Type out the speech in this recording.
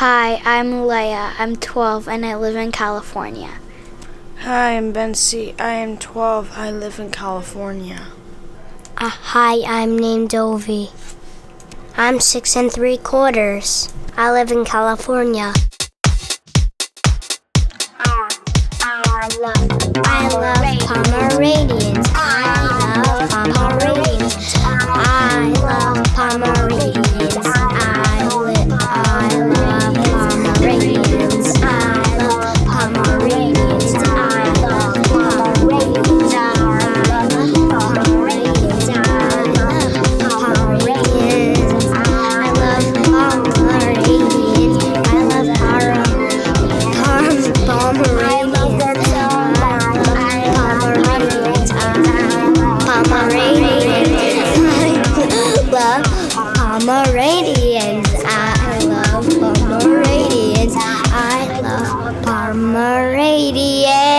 Hi, I'm Leah. I'm 12 and I live in California. Hi, I'm Bentzi. I am 12. I live in California. Uh, hi, I'm named Dovi. I'm six and three quarters. I live in California. I love, I love Pomeranians. I love Pomeranians. I love Pomeranians.